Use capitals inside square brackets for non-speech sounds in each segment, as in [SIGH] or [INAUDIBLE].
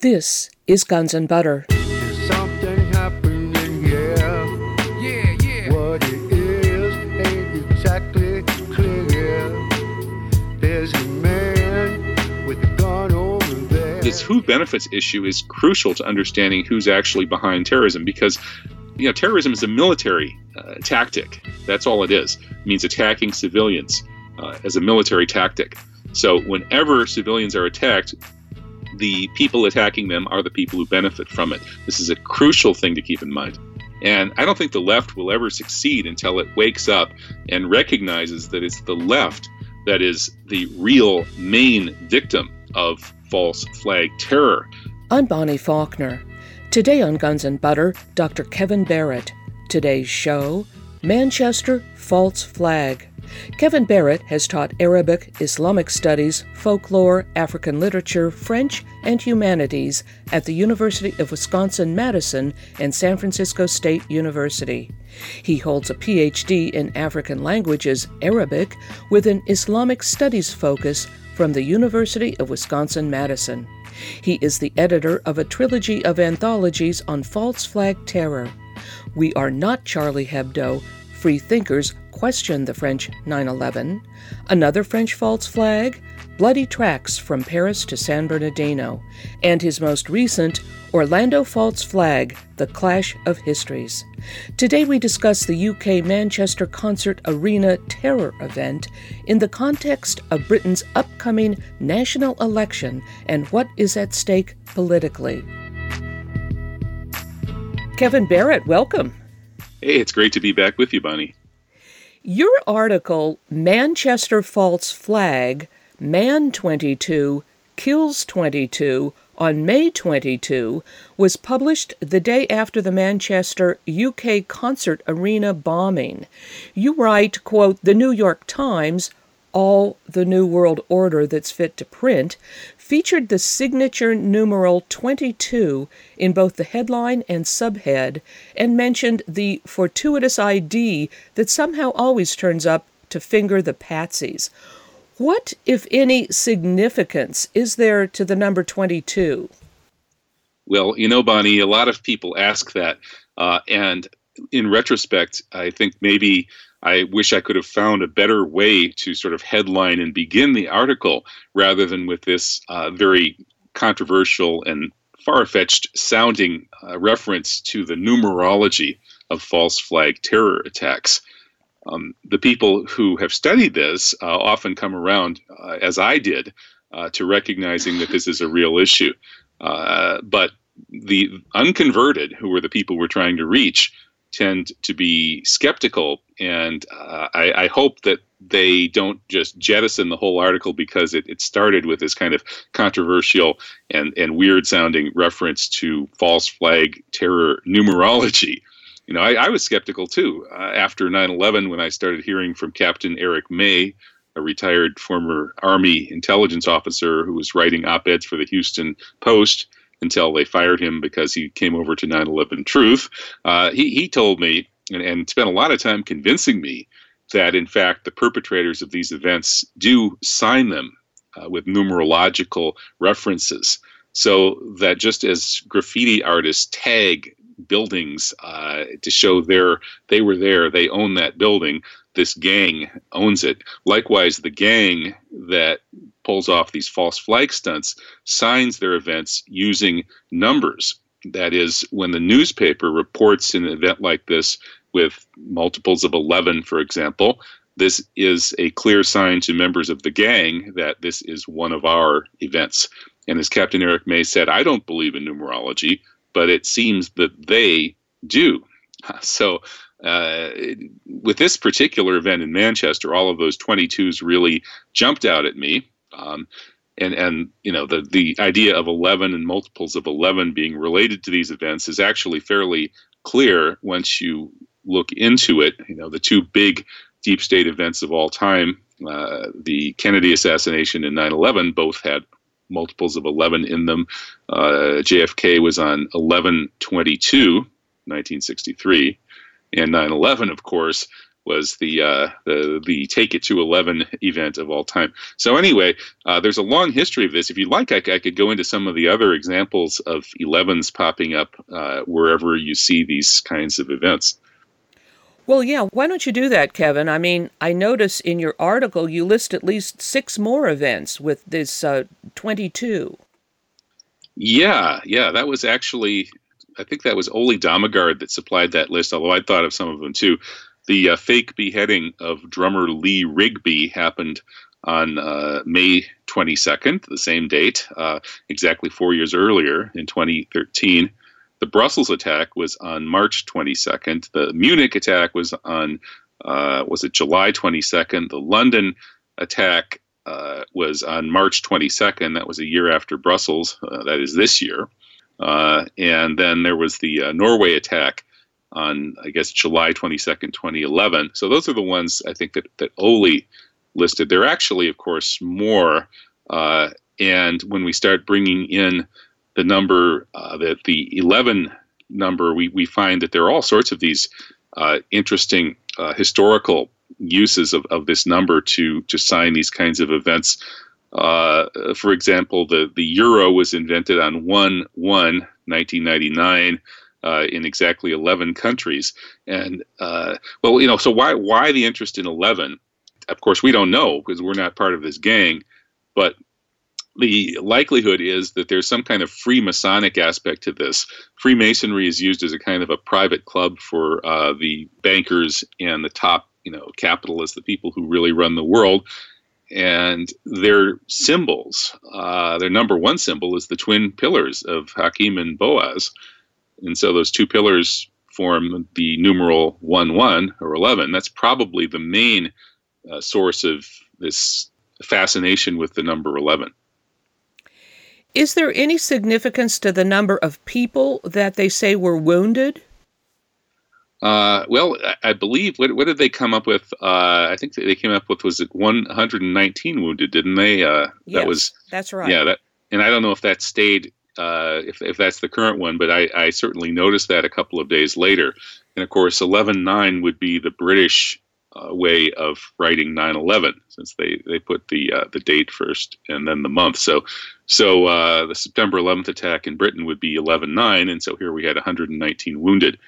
This is Guns and Butter. Something. Yeah, yeah. What it is exactly clear. There's a man with a gun over there. this who benefits issue is crucial to understanding who's actually behind terrorism because you know terrorism is a military uh, tactic that's all it is it means attacking civilians uh, as a military tactic so whenever civilians are attacked the people attacking them are the people who benefit from it this is a crucial thing to keep in mind and i don't think the left will ever succeed until it wakes up and recognizes that it's the left that is the real main victim of false flag terror. I'm Bonnie Faulkner. Today on Guns and Butter, Dr. Kevin Barrett. Today's show Manchester False Flag. Kevin Barrett has taught Arabic, Islamic studies, folklore, African literature, French, and humanities at the University of Wisconsin Madison and San Francisco State University. He holds a PhD in African languages, Arabic, with an Islamic studies focus from the University of Wisconsin Madison. He is the editor of a trilogy of anthologies on false flag terror. We are not Charlie Hebdo. Free thinkers question the French 9 11. Another French false flag, Bloody Tracks from Paris to San Bernardino. And his most recent, Orlando False Flag The Clash of Histories. Today we discuss the UK Manchester Concert Arena terror event in the context of Britain's upcoming national election and what is at stake politically. Kevin Barrett, welcome. Hey, it's great to be back with you, Bonnie. Your article, Manchester False Flag, Man 22 Kills 22, on May 22, was published the day after the Manchester UK Concert Arena bombing. You write, quote, The New York Times, all the New World Order that's fit to print, featured the signature numeral 22 in both the headline and subhead, and mentioned the fortuitous ID that somehow always turns up to finger the patsies. What, if any, significance is there to the number 22? Well, you know, Bonnie, a lot of people ask that. Uh, and in retrospect, I think maybe I wish I could have found a better way to sort of headline and begin the article rather than with this uh, very controversial and far fetched sounding uh, reference to the numerology of false flag terror attacks. Um, the people who have studied this uh, often come around, uh, as I did, uh, to recognizing that this is a real issue. Uh, but the unconverted, who were the people we're trying to reach, tend to be skeptical, and uh, I, I, hope that they don't just jettison the whole article because it, it started with this kind of controversial and, and weird sounding reference to false flag terror numerology. You know, I, I was skeptical too uh, after 9 11 when I started hearing from Captain Eric May, a retired former Army intelligence officer who was writing op eds for the Houston Post until they fired him because he came over to 9 11 Truth. Uh, he, he told me and, and spent a lot of time convincing me that, in fact, the perpetrators of these events do sign them uh, with numerological references. So that just as graffiti artists tag buildings uh, to show their they were there, they own that building. This gang owns it. Likewise, the gang that pulls off these false flag stunts signs their events using numbers. That is, when the newspaper reports an event like this with multiples of 11, for example, this is a clear sign to members of the gang that this is one of our events. And as Captain Eric May said, I don't believe in numerology but it seems that they do. [LAUGHS] So, uh, with this particular event in Manchester, all of those 22s really jumped out at me. Um, and, and you know the, the idea of 11 and multiples of 11 being related to these events is actually fairly clear once you look into it. You know the two big deep state events of all time, uh, the Kennedy assassination and 9/11, both had multiples of 11 in them. Uh, JFK was on 1122, 1963, and 9 11, of course, was the uh, the the take it to 11 event of all time. So anyway, uh, there's a long history of this. If you'd like, I, I, could go into some of the other examples of 11s popping up uh, wherever you see these kinds of events. Well, yeah, why don't you do that, Kevin? I mean, I notice in your article you list at least six more events with this uh, 22. Yeah, yeah, that was actually, I think that was Ole Dammegard that supplied that list, although I thought of some of them too. The uh, fake beheading of drummer Lee Rigby happened on uh, May 22nd, the same date, uh, exactly four years earlier in 2013. The Brussels attack was on March 22nd. The Munich attack was on, uh, was it July 22nd? The London attack uh, was on March 22nd. That was a year after Brussels. Uh, that is this year. And then there was the Norway attack on I guess July 22nd, 2011. So those are the ones I think that that Ole listed. There are actually, of course, more. Uh, and when we start bringing in the number uh, that the 11 number, we we find that there are all sorts of these uh, interesting uh, historical uses of, of this number to to sign these kinds of events. Uh, for example, the, the euro was invented on 1 1 1999 uh, in exactly 11 countries. And uh, well, you know, so why why the interest in 11? Of course, we don't know because we're not part of this gang, but the likelihood is that there's some kind of Freemasonic aspect to this. Freemasonry is used as a kind of a private club for uh, the bankers and the top, you know, capitalists, the people who really run the world. And their symbols, uh, their number one symbol is the twin pillars of Hakim and Boaz. And so those two pillars form the numeral 1 1 or 11. That's probably the main uh, source of this fascination with the number 11. Is there any significance to the number of people that they say were wounded? Uh, well, I, believe what, what did they come up with? Uh, I think they came up with was it 119 wounded, didn't they? Uh, yes, that was that's right. Yeah, that, and I don't know if that stayed uh, if, if that's the current one, but I, I certainly noticed that a couple of days later. And of course, 11.9 would be the British uh, way of writing 9/11, since they, they put the uh, the date first and then the month. So so uh, the September 11th attack in Britain would be 11.9, and so here we had 119 wounded.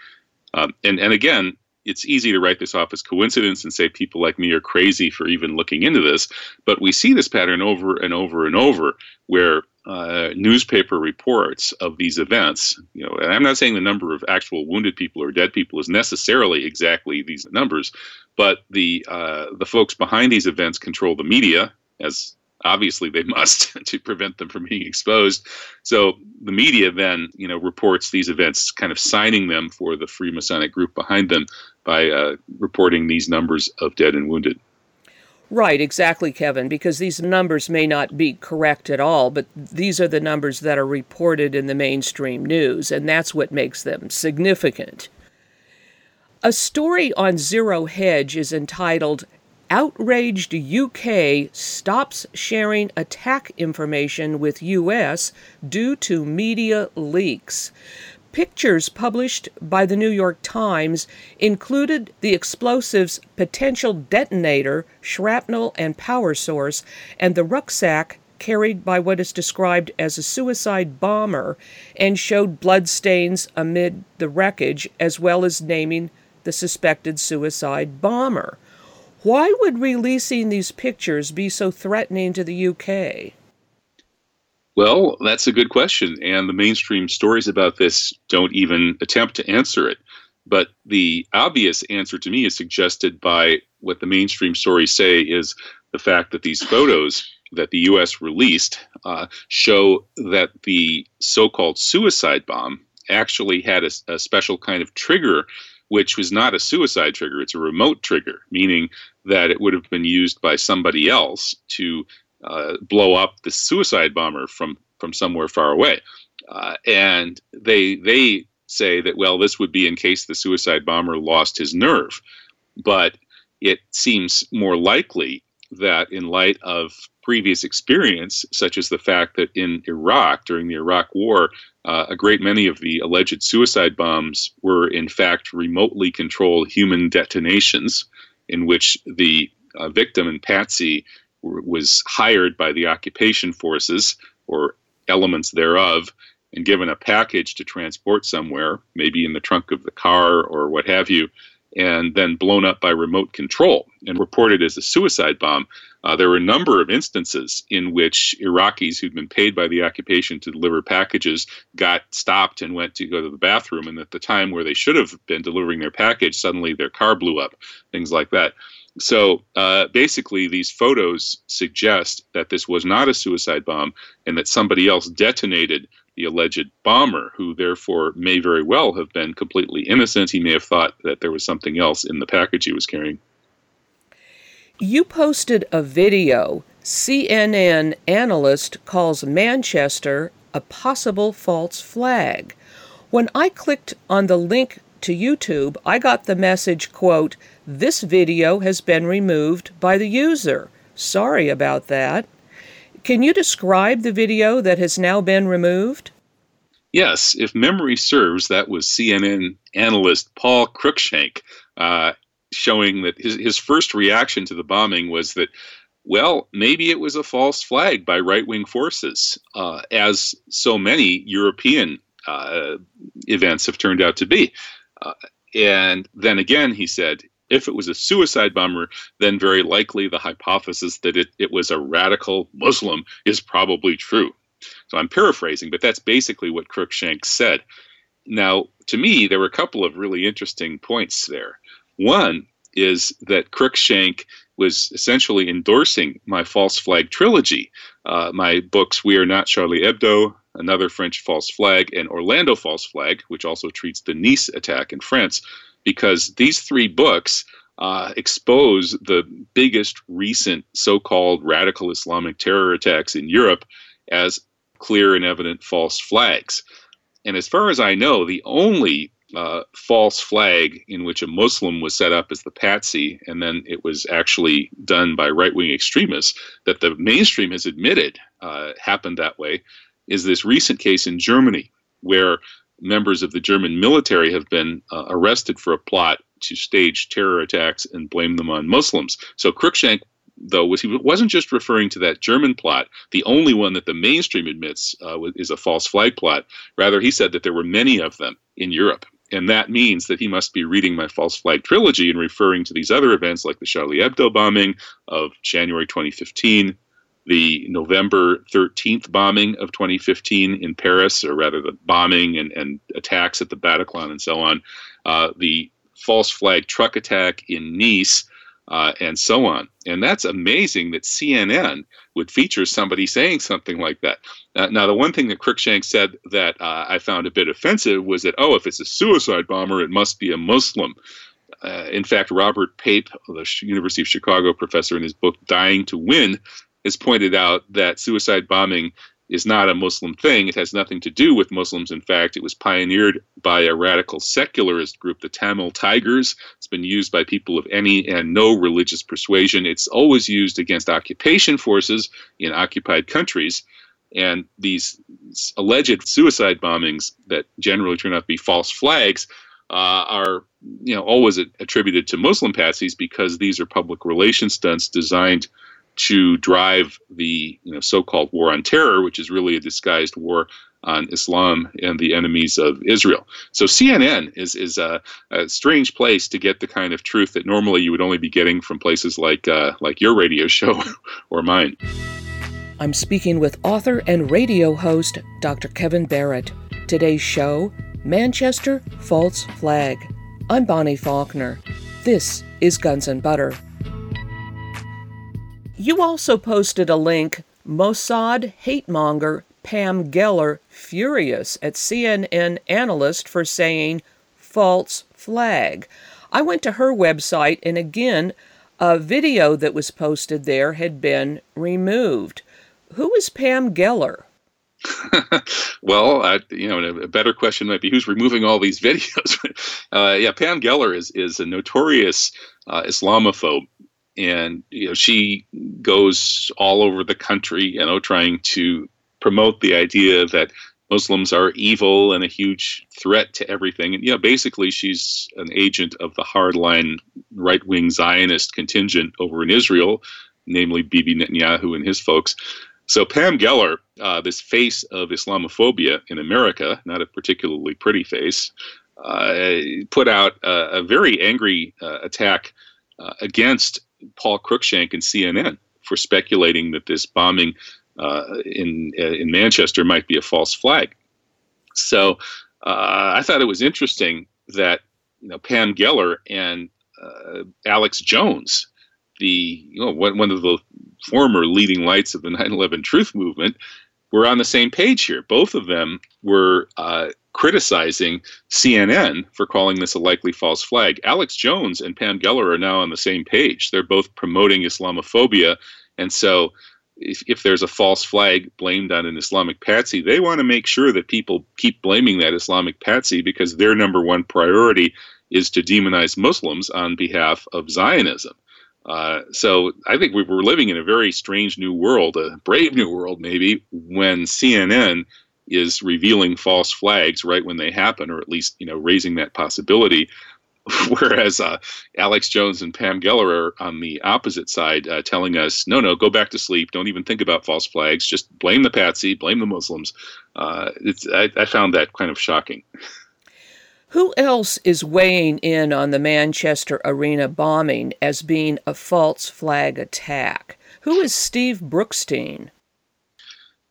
Um, and and again, it's easy to write this off as coincidence and say people like me are crazy for even looking into this, but we see this pattern over and over and over where uh, newspaper reports of these events, you know, and I'm not saying the number of actual wounded people or dead people is necessarily exactly these numbers, but the uh, the folks behind these events control the media, as obviously they must [LAUGHS] to prevent them from being exposed. So the media then, you know, reports these events, kind of signing them for the Freemasonic group behind them by uh, reporting these numbers of dead and wounded. Right, exactly, Kevin, because these numbers may not be correct at all, but these are the numbers that are reported in the mainstream news, and that's what makes them significant. A story on Zero Hedge is entitled Outraged UK Stops Sharing Attack Information with US Due to Media Leaks. Pictures published by the New York Times included the explosive's potential detonator, shrapnel, and power source, and the rucksack carried by what is described as a suicide bomber, and showed bloodstains amid the wreckage, as well as naming the suspected suicide bomber. Why would releasing these pictures be so threatening to the UK? Well, that's a good question. And the mainstream stories about this don't even attempt to answer it. But the obvious answer to me is suggested by what the mainstream stories say is the fact that these photos that the U.S. released uh, show that the so called suicide bomb actually had a, a special kind of trigger, which was not a suicide trigger, it's a remote trigger, meaning that it would have been used by somebody else to uh, blow up the suicide bomber from from somewhere far away. Uh, and they they say that well, this would be in case the suicide bomber lost his nerve, but it seems more likely that in light of previous experience, such as the fact that in Iraq during the Iraq War, uh, a great many of the alleged suicide bombs were in fact remotely controlled human detonations in which the uh, victim and Patsy was hired by the occupation forces or elements thereof and given a package to transport somewhere, maybe in the trunk of the car or what have you, and then blown up by remote control and reported as a suicide bomb. Uh, there were a number of instances in which Iraqis who'd been paid by the occupation to deliver packages got stopped and went to go to the bathroom. And at the time where they should have been delivering their package, suddenly their car blew up, things like that. So uh, basically, these photos suggest that this was not a suicide bomb and that somebody else detonated the alleged bomber, who therefore may very well have been completely innocent. He may have thought that there was something else in the package he was carrying. You posted a video. CNN analyst calls Manchester a possible false flag. When I clicked on the link to YouTube, I got the message, quote, this video has been removed by the user. Sorry about that. Can you describe the video that has now been removed? Yes, if memory serves, that was CNN analyst Paul Cruickshank uh, showing that his, his first reaction to the bombing was that, well, maybe it was a false flag by right wing forces, uh, as so many European uh, events have turned out to be. Uh, and then again, he said, if it was a suicide bomber, then very likely the hypothesis that it, it was a radical Muslim is probably true. So I'm paraphrasing, but that's basically what Cruickshank said. Now, to me, there were a couple of really interesting points there. One is that Cruickshank was essentially endorsing my false flag trilogy. Uh, my books, We Are Not Charlie Hebdo, Another French False Flag, and Orlando False Flag, which also treats the Nice attack in France, because these three books uh, expose the biggest recent so called radical Islamic terror attacks in Europe as clear and evident false flags. And as far as I know, the only uh, false flag in which a Muslim was set up as the patsy, and then it was actually done by right wing extremists that the mainstream has admitted uh, happened that way, is this recent case in Germany where members of the German military have been uh, arrested for a plot to stage terror attacks and blame them on Muslims. So Cruickshank, though, was he wasn't just referring to that German plot, the only one that the mainstream admits uh, is a false flag plot. Rather, he said that there were many of them in Europe. And that means that he must be reading my false flag trilogy and referring to these other events like the Charlie Hebdo bombing of January 2015, the November 13th bombing of 2015 in Paris, or rather the bombing and, and attacks at the Bataclan and so on, uh, the false flag truck attack in Nice, uh, and so on. And that's amazing that CNN would feature somebody saying something like that. Uh, now, the one thing that Cruickshank said that uh, I found a bit offensive was that, oh, if it's a suicide bomber, it must be a Muslim. Uh, in fact, Robert Pape, the University of Chicago professor, in his book Dying to Win, has pointed out that suicide bombing is not a Muslim thing. It has nothing to do with Muslims. In fact, it was pioneered by a radical secularist group, the Tamil Tigers. It's been used by people of any and no religious persuasion. It's always used against occupation forces in occupied countries. And these alleged suicide bombings that generally turn out to be false flags uh, are you know always attributed to Muslim patsies because these are public relations stunts designed to drive the you know, so-called war on terror, which is really a disguised war on Islam and the enemies of Israel. So CNN is is a, a, strange place to get the kind of truth that normally you would only be getting from places like uh, like your radio show [LAUGHS] or mine. I'm speaking with author and radio host Dr. Kevin Barrett. Today's show: Manchester False Flag. I'm Bonnie Faulkner. This is Guns and Butter. You also posted a link Mossad hate monger Pam Geller furious at CNN analyst for saying false flag. I went to her website and again, a video that was posted there had been removed. Who is Pam Geller? [LAUGHS] well, uh, you know, a better question might be who's removing all these [LAUGHS] videos. uh, yeah, Pam Geller is is a notorious uh, Islamophobe and you know she goes all over the country, you know, trying to promote the idea that Muslims are evil and a huge threat to everything. And, you know, basically, she's an agent of the hardline right wing Zionist contingent over in Israel, namely Bibi Netanyahu and his folks. So, Pam Geller, uh, this face of Islamophobia in America, not a particularly pretty face, uh, put out a, a very angry uh, attack uh, against Paul Cruickshank and CNN for speculating that this bombing uh, in uh, in Manchester might be a false flag. So uh, I thought it was interesting that you know Pam Geller and uh, Alex Jones, the you know one, one of the former leading lights of the 9/11 Truth movement, were on the same page here. Both of them were uh, criticizing CNN for calling this a likely false flag. Alex Jones and Pam Geller are now on the same page. They're both promoting Islamophobia, and so if, if there's a false flag blamed on an Islamic patsy, they want to make sure that people keep blaming that Islamic patsy because their number one priority is to demonize Muslims on behalf of Zionism. Uh, so I think we were living in a very strange new world, a brave new world maybe, when CNN is revealing false flags right when they happen, or at least you know raising that possibility. [LAUGHS] Whereas uh, Alex Jones and Pam Geller are on the opposite side, uh, telling us, no, no, go back to sleep. Don't even think about false flags. Just blame the patsy, blame the Muslims. Uh, I, I found that kind of shocking. [LAUGHS] Who else is weighing in on the Manchester Arena bombing as being a false flag attack? Who is Steve Brookstein?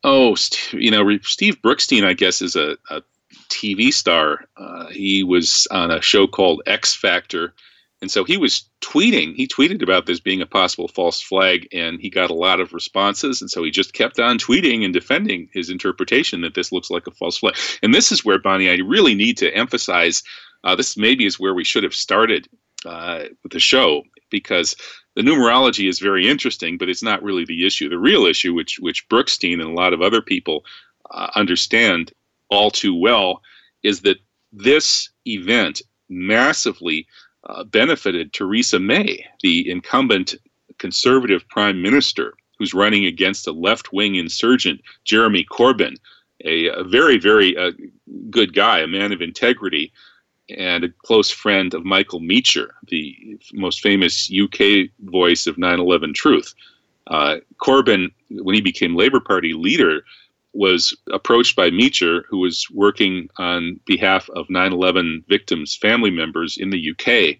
Oh, you know, Steve Brookstein, I guess, is a, a TV star. Uh, he was on a show called X Factor. And so he was tweeting, he tweeted about this being a possible false flag, and he got a lot of responses. And so he just kept on tweeting and defending his interpretation that this looks like a false flag. And this is where, Bonnie, I really need to emphasize uh, this maybe is where we should have started uh, with the show, because the numerology is very interesting, but it's not really the issue. The real issue, which, which Brookstein and a lot of other people uh, understand, all too well is that this event massively uh, benefited Theresa May, the incumbent conservative prime minister who's running against a left wing insurgent, Jeremy Corbyn, a, a very, very uh, good guy, a man of integrity, and a close friend of Michael Meacher, the most famous UK voice of 9 11 Truth. Uh, Corbyn, when he became Labour Party leader, was approached by Meacher, who was working on behalf of 9 11 victims' family members in the UK,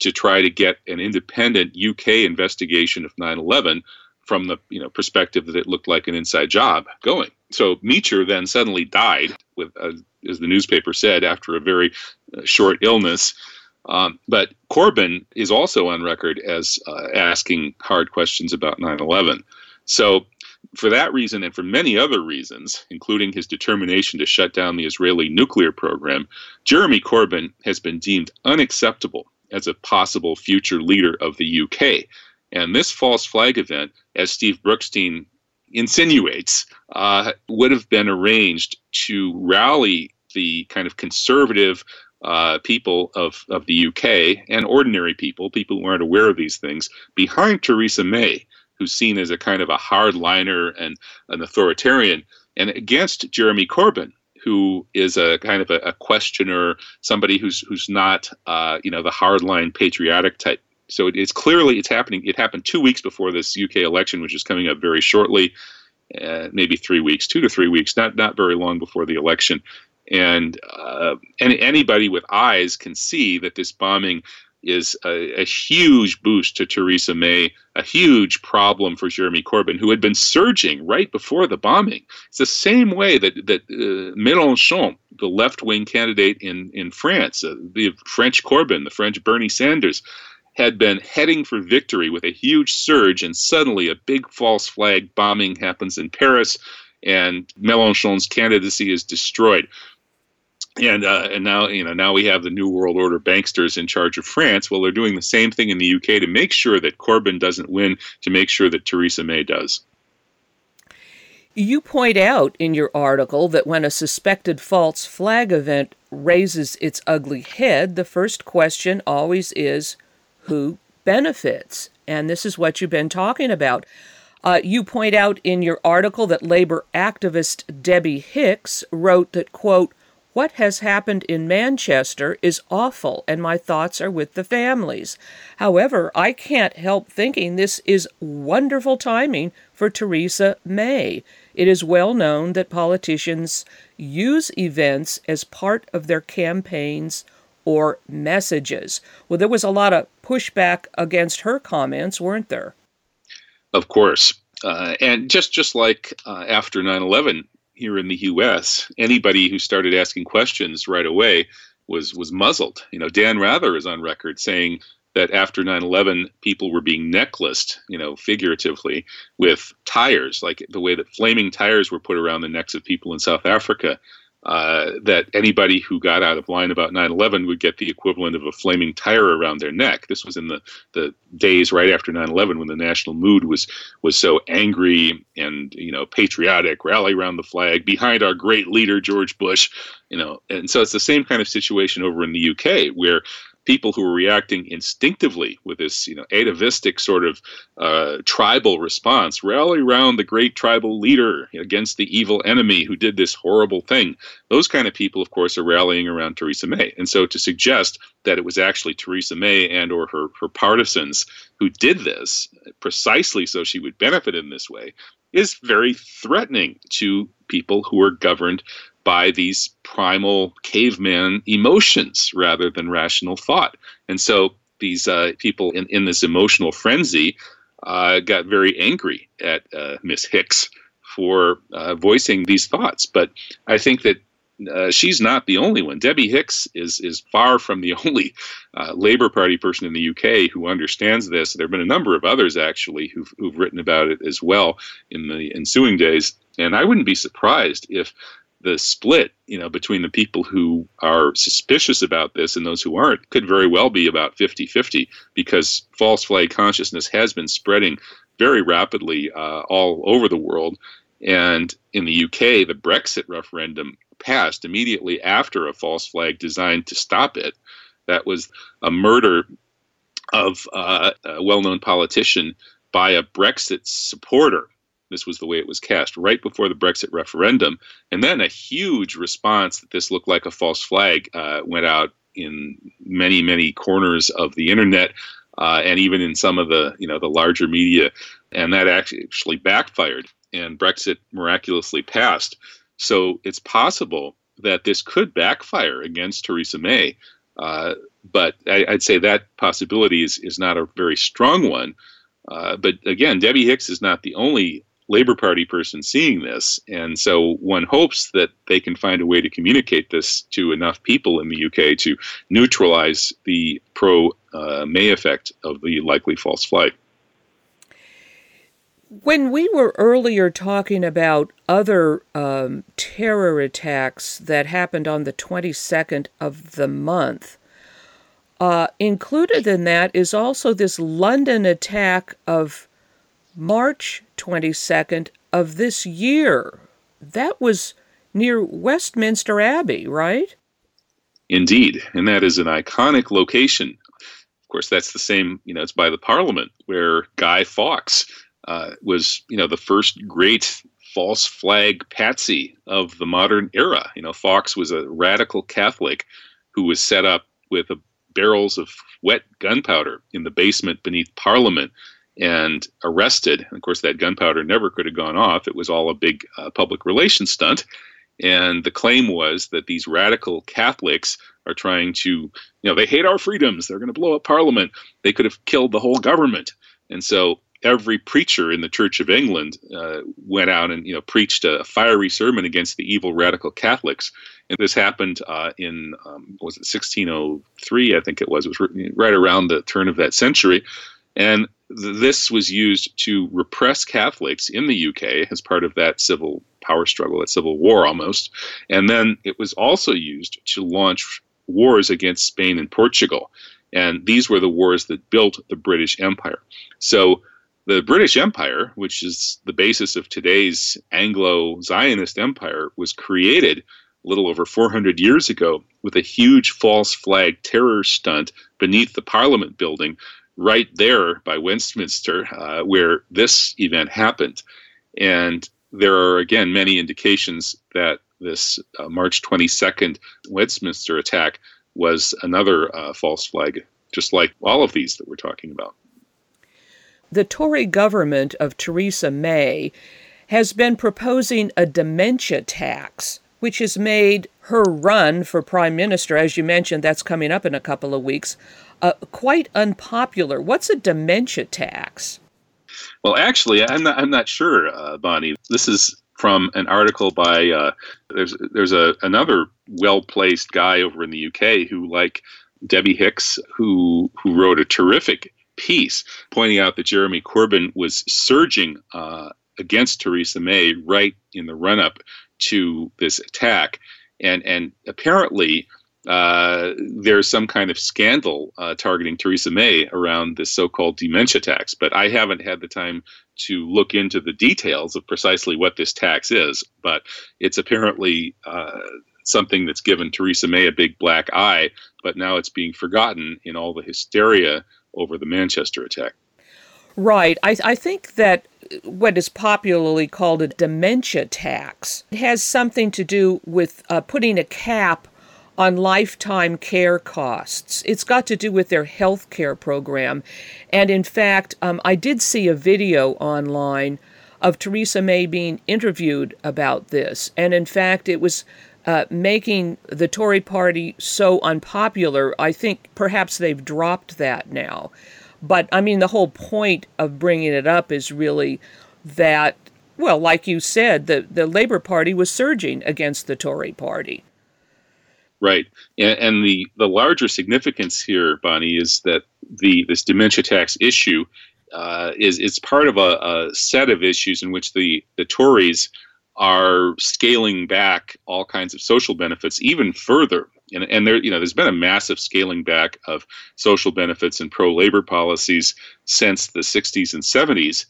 to try to get an independent UK investigation of 9 11 from the you know perspective that it looked like an inside job going. So Meacher then suddenly died, with uh, as the newspaper said, after a very uh, short illness. Um, but Corbyn is also on record as uh, asking hard questions about 9 11. So for that reason and for many other reasons, including his determination to shut down the Israeli nuclear program, Jeremy Corbyn has been deemed unacceptable as a possible future leader of the UK. And this false flag event, as Steve Brookstein insinuates, uh, would have been arranged to rally the kind of conservative uh, people of, of the UK and ordinary people, people who aren't aware of these things, behind Theresa May who's seen as a kind of a hardliner and an authoritarian, and against Jeremy Corbyn, who is a kind of a, a questioner, somebody who's who's not uh, you know the hardline patriotic type. So it, it's clearly it's happening. It happened two weeks before this UK election, which is coming up very shortly, uh, maybe three weeks, two to three weeks, not not very long before the election. And uh, any, anybody with eyes can see that this bombing is a, a, huge boost to Theresa May, a huge problem for Jeremy Corbyn, who had been surging right before the bombing. It's the same way that that uh, Mélenchon, the left-wing candidate in in France, uh, the French Corbyn, the French Bernie Sanders, had been heading for victory with a huge surge, and suddenly a big false flag bombing happens in Paris, and Mélenchon's candidacy is destroyed and uh, and now you know now we have the new world order banksters in charge of France. Well, they're doing the same thing in the UK to make sure that Corbyn doesn't win, to make sure that Theresa May does. You point out in your article that when a suspected false flag event raises its ugly head, the first question always is who benefits? And this is what you've been talking about. Uh, you point out in your article that labor activist Debbie Hicks wrote that, quote, what has happened in Manchester is awful, and my thoughts are with the families. However, I can't help thinking this is wonderful timing for Theresa May. It is well known that politicians use events as part of their campaigns or messages. Well, there was a lot of pushback against her comments, weren't there? Of course. Uh, and just just like uh, after 9/11, here in the U.S., anybody who started asking questions right away was was muzzled. You know, Dan Rather is on record saying that after 9/11, people were being necklaced, you know, figuratively, with tires, like the way that flaming tires were put around the necks of people in South Africa uh, that anybody who got out of line about 9/11 would get the equivalent of a flaming tire around their neck. This was in the, the days right after 9/11 when the national mood was was so angry and you know patriotic, rally around the flag behind our great leader George Bush, you know. And so it's the same kind of situation over in the UK where people who were reacting instinctively with this, you know, atavistic sort of uh, tribal response, rally around the great tribal leader against the evil enemy who did this horrible thing. Those kind of people, of course, are rallying around Theresa May. And so to suggest that it was actually Theresa May and or her, her partisans who did this precisely so she would benefit in this way is very threatening to people who are governed by these primal caveman emotions rather than rational thought. And so these uh, people in, in this emotional frenzy uh, got very angry at uh, Miss Hicks for uh, voicing these thoughts. But I think that uh, she's not the only one. Debbie Hicks is is far from the [LAUGHS] only uh, Labour Party person in the UK who understands this. There have been a number of others actually who've, who've written about it as well in the ensuing days. And I wouldn't be surprised if the split, you know, between the people who are suspicious about this and those who aren't could very well be about 50-50 because false flag consciousness has been spreading very rapidly uh, all over the world. And in the UK, the Brexit referendum passed immediately after a false flag designed to stop it. That was a murder of uh, a well known politician by a Brexit supporter this was the way it was cast right before the Brexit referendum. And then a huge response that this looked like a false flag uh, went out in many, many corners of the internet. Uh, and even in some of the you know the larger media, and that actually backfired, and Brexit miraculously passed. So it's possible that this could backfire against Theresa May, uh, but I, would say that possibility is is not a very strong one. Uh, but again, Debbie Hicks is not the only Labor Party person seeing this. And so one hopes that they can find a way to communicate this to enough people in the UK to neutralize the pro uh, May effect of the likely false flag. When we were earlier talking about other um, terror attacks that happened on the 22nd of the month, uh, included in that is also this London attack of March 22nd of this year. That was near Westminster Abbey, right? Indeed, and that is an iconic location. Of course, that's the same, you know, it's by the Parliament where Guy Fawkes uh, was, you know, the first great false flag patsy of the modern era. You know, Fawkes was a radical Catholic who was set up with a, barrels of wet gunpowder in the basement beneath Parliament and arrested. Of course, that gunpowder never could have gone off. It was all a big uh, public relations stunt. And the claim was that these radical Catholics are trying to, you know, they hate our freedoms. They're going to blow up Parliament. They could have killed the whole government. And so every preacher in the Church of England uh, went out and, you know, preached a fiery sermon against the evil radical Catholics. And this happened uh, in, um, was it 1603? I think it was. It was right around the turn of that century. And this was used to repress Catholics in the UK as part of that civil power struggle, that civil war almost. And then it was also used to launch wars against Spain and Portugal. And these were the wars that built the British Empire. So the British Empire, which is the basis of today's Anglo Zionist Empire, was created a little over 400 years ago with a huge false flag terror stunt beneath the Parliament building right there by Westminster, uh, where this event happened. And there are, again, many indications that this uh, March 22nd Westminster attack was another uh, false flag, just like all of these that we're talking about. The Tory government of Theresa May has been proposing a dementia tax, which has made her run for prime minister, as you mentioned, that's coming up in a couple of weeks, uh, quite unpopular. What's a dementia tax? Well, actually, I'm not. I'm not sure, uh, Bonnie. This is from an article by uh, there's there's a another well placed guy over in the UK who, like Debbie Hicks, who who wrote a terrific piece pointing out that Jeremy Corbyn was surging uh, against Theresa May right in the run up to this attack, and and apparently uh, there's some kind of scandal uh, targeting Theresa May around this so-called dementia tax. But I haven't had the time to look into the details of precisely what this tax is. But it's apparently uh, something that's given Theresa May a big black eye. But now it's being forgotten in all the hysteria over the Manchester attack. Right. I, I think that what is popularly called a dementia tax has something to do with uh, putting a cap on lifetime care costs. It's got to do with their health care program. And in fact, um, I did see a video online of Theresa May being interviewed about this. And in fact, it was uh, making the Tory party so unpopular. I think perhaps they've dropped that now. But I mean, the whole point of bringing it up is really that, well, like you said, the, the Labour Party was surging against the Tory party. Right, and, and, the the larger significance here, Bonnie, is that the this dementia tax issue uh, is is part of a, a, set of issues in which the the Tories are scaling back all kinds of social benefits even further. And, and there, you know, there's been a massive scaling back of social benefits and pro-labor policies since the 60s and 70s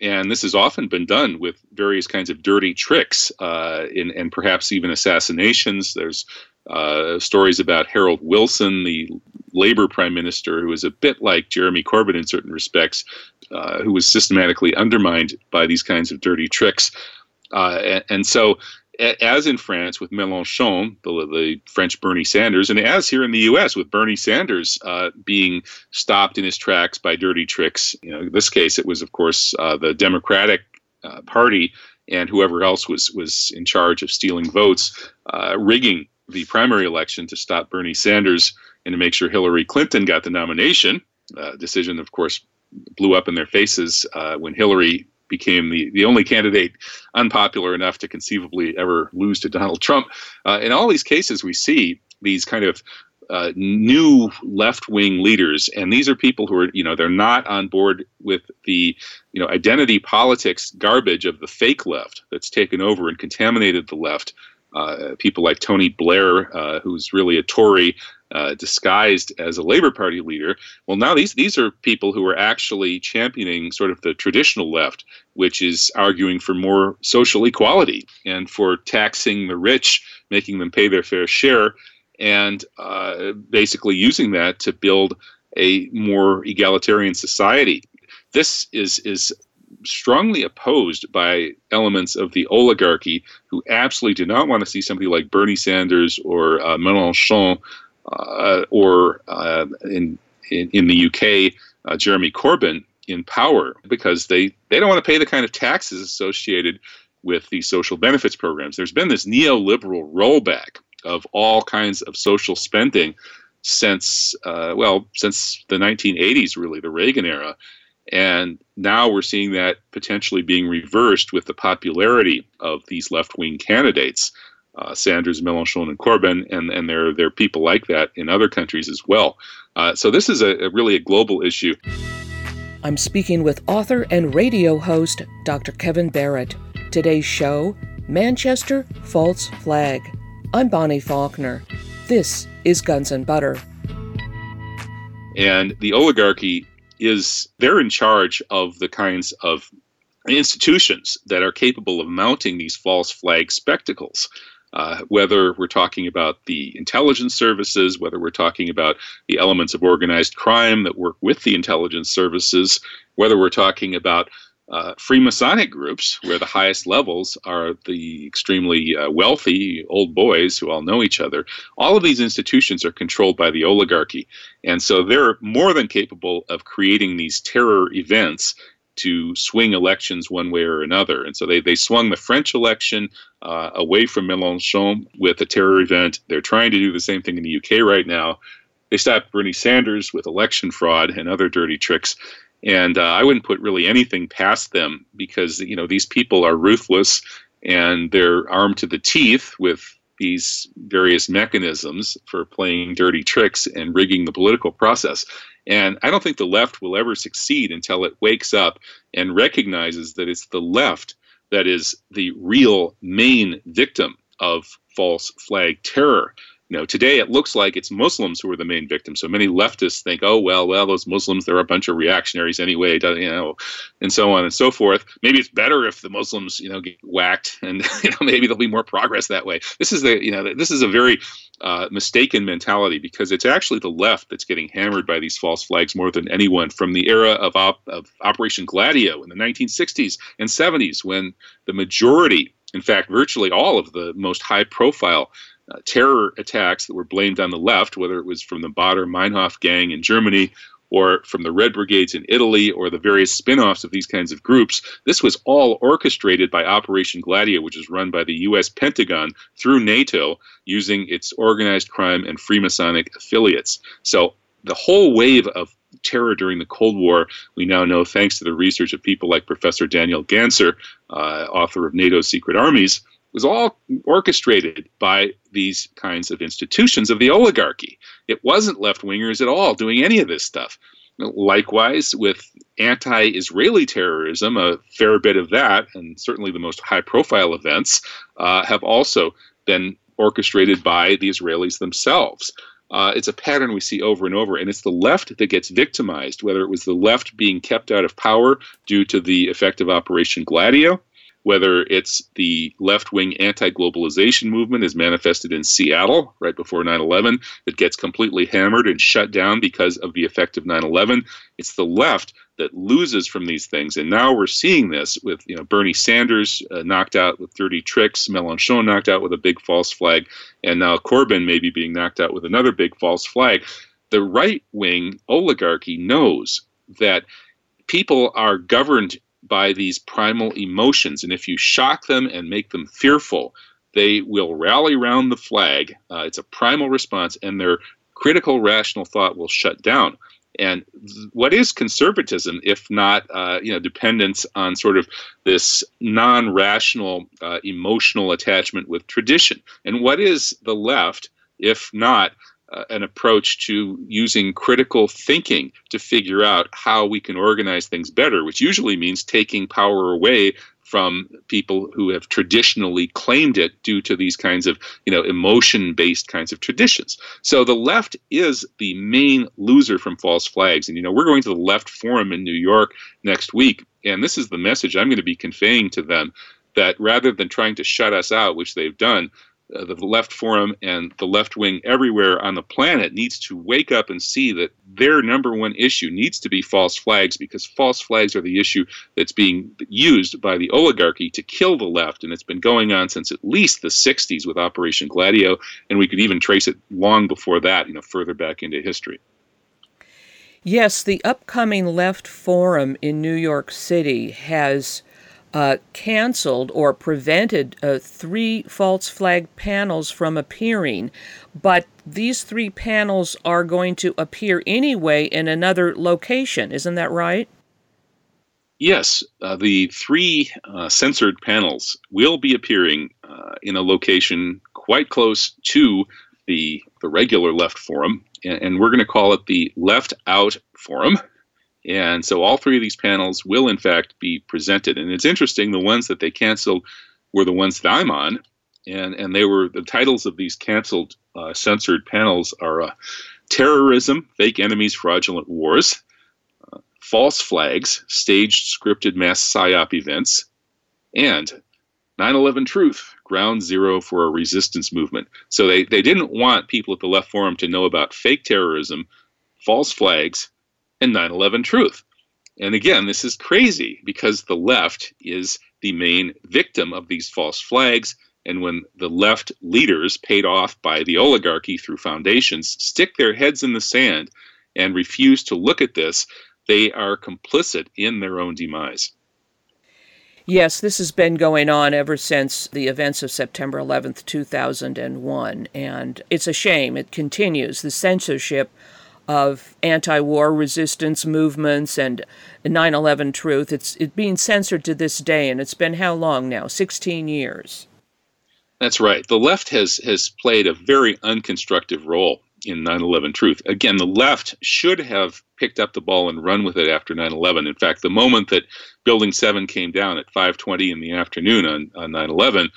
and this has often been done with various kinds of dirty tricks uh, in, and perhaps even assassinations. There's uh, stories about Harold Wilson, the Labor Prime Minister, who is a bit like Jeremy Corbyn in certain respects, uh, who was systematically undermined by these kinds of dirty tricks. Uh, and, and, so, as in France with Mélenchon, the, the, French Bernie Sanders, and as here in the U.S. with Bernie Sanders uh, being stopped in his tracks by dirty tricks. You know, in this case, it was, of course, uh, the Democratic Party and whoever else was was in charge of stealing votes, rigging the primary election to stop Bernie Sanders and to make sure Hillary Clinton got the nomination. Uh, decision, of course, blew up in their faces uh, when Hillary became the, the only candidate unpopular enough to conceivably ever lose to Donald Trump. Uh, in all these cases, we see these kind of uh, new left-wing leaders, and these are people who are, you know, they're not on board with the, you know, identity politics garbage of the fake left that's taken over and contaminated the left uh, people like Tony Blair, uh, who's really a Tory uh, disguised as a Labour Party leader. Well, now these these are people who are actually championing sort of the traditional left, which is arguing for more social equality and for taxing the rich, making them pay their fair share, and uh, basically using that to build a more egalitarian society. This is is strongly opposed by elements of the oligarchy who absolutely do not want to see somebody like Bernie Sanders or uh, Mélenchon or uh, in, in, in the UK uh, Jeremy Corbyn in power because they they don't want to pay the kind of taxes associated with these social benefits programs. There's been this neoliberal rollback of all kinds of social spending since uh, well since the 1980s really the Reagan era and now we're seeing that potentially being reversed with the popularity of these left wing candidates, uh, Sanders, Mélenchon, and Corbyn, and, and there, there are people like that in other countries as well. Uh, so this is a, a really a global issue. I'm speaking with author and radio host Dr. Kevin Barrett. Today's show Manchester False Flag. I'm Bonnie Faulkner. This is Guns and Butter. And the oligarchy is they're in charge of the kinds of institutions that are capable of mounting these false flag spectacles. Uh, whether we're talking about the intelligence services, whether we're talking about the elements of organized crime that work with the intelligence services, whether we're talking about uh, Freemasonic groups, where the highest levels are the extremely uh, wealthy old boys who all know each other. All of these institutions are controlled by the oligarchy. And so they're more than capable of creating these terror events to swing elections one way or another. And so they, they swung the French election uh, away from Mélenchon with a terror event. They're trying to do the same thing in the UK right now. They stopped Bernie Sanders with election fraud and other dirty tricks. And uh, I wouldn't put really anything past them because you know these people are ruthless and they're armed to the teeth with these various mechanisms for playing dirty tricks and rigging the political process. And I don't think the left will ever succeed until it wakes up and recognizes that it's the left that is the real main victim of false flag terror you know, today it looks like it's Muslims who are the main victims. So many leftists think, oh well, well, those Muslims they're a bunch of reactionaries anyway, you know, and so on and so forth. Maybe it's better if the Muslims, you know, get whacked, [LAUGHS] and you know, maybe there'll be more progress that way. This is the, you know, this is a very uh, mistaken mentality because it's actually the left that's getting hammered by these false flags more than anyone from the era of, op- of Operation Gladio in the 1960s and 70s, when the majority, in fact, virtually all of the most high profile uh, terror attacks that were blamed on the left, whether it was from the Baader Meinhof gang in Germany or from the Red Brigades in Italy or the various spin offs of these kinds of groups. This was all orchestrated by Operation Gladio, which is run by the U.S. Pentagon through NATO using its organized crime and Freemasonic affiliates. So the whole wave of terror during the Cold War, we now know thanks to the research of people like Professor Daniel Ganser, uh, author of NATO's Secret Armies, was all orchestrated by these kinds of institutions of the oligarchy. It wasn't left wingers at all doing any of this stuff. Likewise, with anti Israeli terrorism, a fair bit of that, and certainly the most high profile events, uh, have also been orchestrated by the Israelis themselves. Uh, it's a pattern we see over and over, and it's the left that gets victimized, whether it was the left being kept out of power due to the effect of Operation Gladio, whether it's the left wing anti globalization movement is manifested in Seattle right before 9 11 that gets completely hammered and shut down because of the effect of 9 11. It's the left that loses from these things. And now we're seeing this with you know Bernie Sanders uh, knocked out with dirty tricks, Mélenchon knocked out with a big false flag, and now Corbyn maybe being knocked out with another big false flag. The right wing oligarchy knows that people are governed by these primal emotions. And if you shock them and make them fearful, they will rally around the flag. Uh, it's a primal response, and their critical, rational thought will shut down. And what is conservatism, if not, uh, you know, dependence on sort of this non-rational, uh, emotional attachment with tradition? And what is the left, if not uh, an approach to using critical thinking to figure out how we can organize things better, which usually means taking power away from people who have traditionally claimed it due to these kinds of you know emotion based kinds of traditions. So the left is the main loser from false flags. And you know we're going to the left forum in new york next week and this is the message i'm going to be conveying to them that rather than trying to shut us out which they've done uh, the left forum and the left wing everywhere on the planet needs to wake up and see that their number one issue needs to be false flags because false flags are the issue that's being used by the oligarchy to kill the left. And it's been going on since at least the 60s with Operation Gladio. And we could even trace it long before that, you know, further back into history. Yes, the upcoming Left Forum in New York City has uh, canceled or prevented uh, three false flag panels from appearing, but these three panels are going to appear anyway in another location. Isn't that right? Yes, uh, the three uh, censored panels will be appearing uh, in a location quite close to the the regular left forum, and, and we're going to call it the Left Out Forum. And so all three of these panels will, in fact, be presented. And it's interesting, the ones that they canceled were the ones that I'm on. And, and they were the titles of these canceled, uh, censored panels are uh, Terrorism, Fake Enemies, Fraudulent Wars, uh, False Flags, Staged Scripted Mass PSYOP Events, and 9/11 Truth, ground zero for a resistance movement. So they they didn't want people at the Left Forum to know about fake terrorism, false flags, and 9/11 Truth. And again, this is crazy because the left is the main victim of these false flags. And when the left leaders, paid off by the oligarchy through foundations, stick their heads in the sand and refuse to look at this, they are complicit in their own demise. Yes, this has been going on ever since the events of September 11th, 2001, and it's a shame. It continues. The censorship of anti-war resistance movements and 9/11 truth. It's it being censored to this day, and it's been how long now? 16 years. That's right. The left has has played a very unconstructive role in 9/11 truth. Again, the left should have picked up the ball and run with it after 9/11. In fact, the moment that Building 7 came down at 5:20 in the afternoon on on 9/11,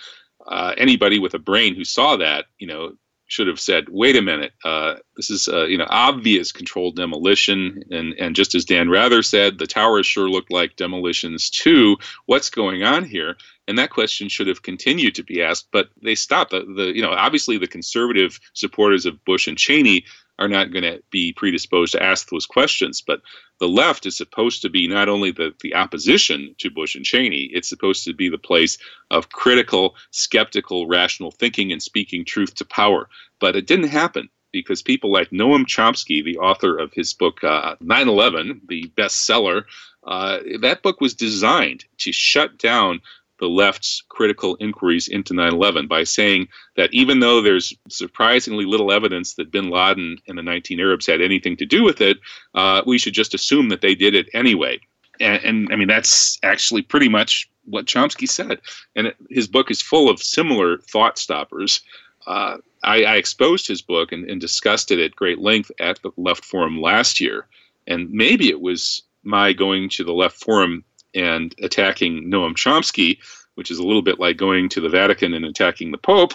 uh, anybody with a brain who saw that, you know, should have said, "Wait a minute, uh, this is uh, you know obvious controlled demolition." And and just as Dan Rather said, the towers sure looked like demolitions too. What's going on here? And that question should have continued to be asked, but they stopped. The, the you know obviously the conservative supporters of Bush and Cheney are not going to be predisposed to ask those questions. But the left is supposed to be not only the, the opposition to Bush and Cheney, it's supposed to be the place of critical, skeptical, rational thinking and speaking truth to power. But it didn't happen because people like Noam Chomsky, the author of his book uh, 9 11, the bestseller, uh, that book was designed to shut down the left's critical inquiries into 9 11 by saying that even though there's surprisingly little evidence that bin Laden and the 19 Arabs had anything to do with it, uh, we should just assume that they did it anyway. And, and I mean, that's actually pretty much what Chomsky said. And it, his book is full of similar thought stoppers. Uh, I, I, exposed his book and, and discussed it at great length at the Left Forum last year. And maybe it was my going to the Left Forum and attacking Noam Chomsky, which is a little bit like going to the Vatican and attacking the Pope,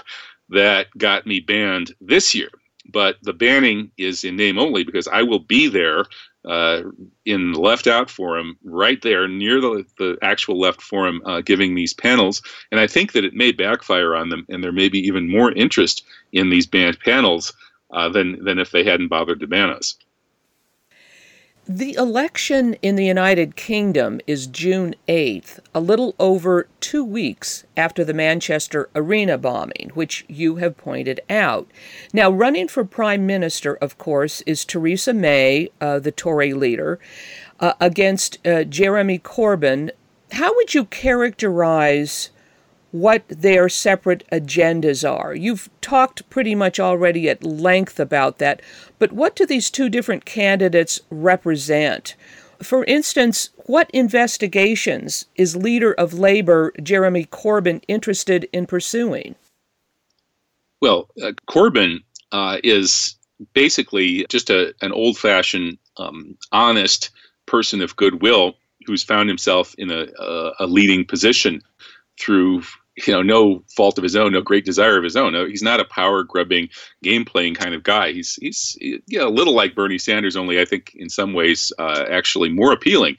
that got me banned this year. But the banning is in name only because I will be there uh, in the Left Out Forum, right there near the, the actual Left Forum, uh, giving these panels. And I think that it may backfire on them, and there may be even more interest in these banned panels uh, than, than if they hadn't bothered to ban us. The election in the United Kingdom is June 8th, a little over two weeks after the Manchester Arena bombing, which you have pointed out. Now, running for Prime Minister, of course, is Theresa May, uh, the Tory leader, uh, against uh, Jeremy Corbyn. How would you characterize what their separate agendas are. You've talked pretty much already at length about that, but what do these two different candidates represent? For instance, what investigations is leader of Labour Jeremy Corbyn interested in pursuing? Well, uh, Corbyn uh, is basically just a, an old fashioned, um, honest person of goodwill who's found himself in a, a, a leading position through you know no fault of his own, no great desire of his own. No, he's not a power grubbing, game playing kind of guy. He's he's a little like Bernie Sanders, only I think in some ways uh, actually more appealing.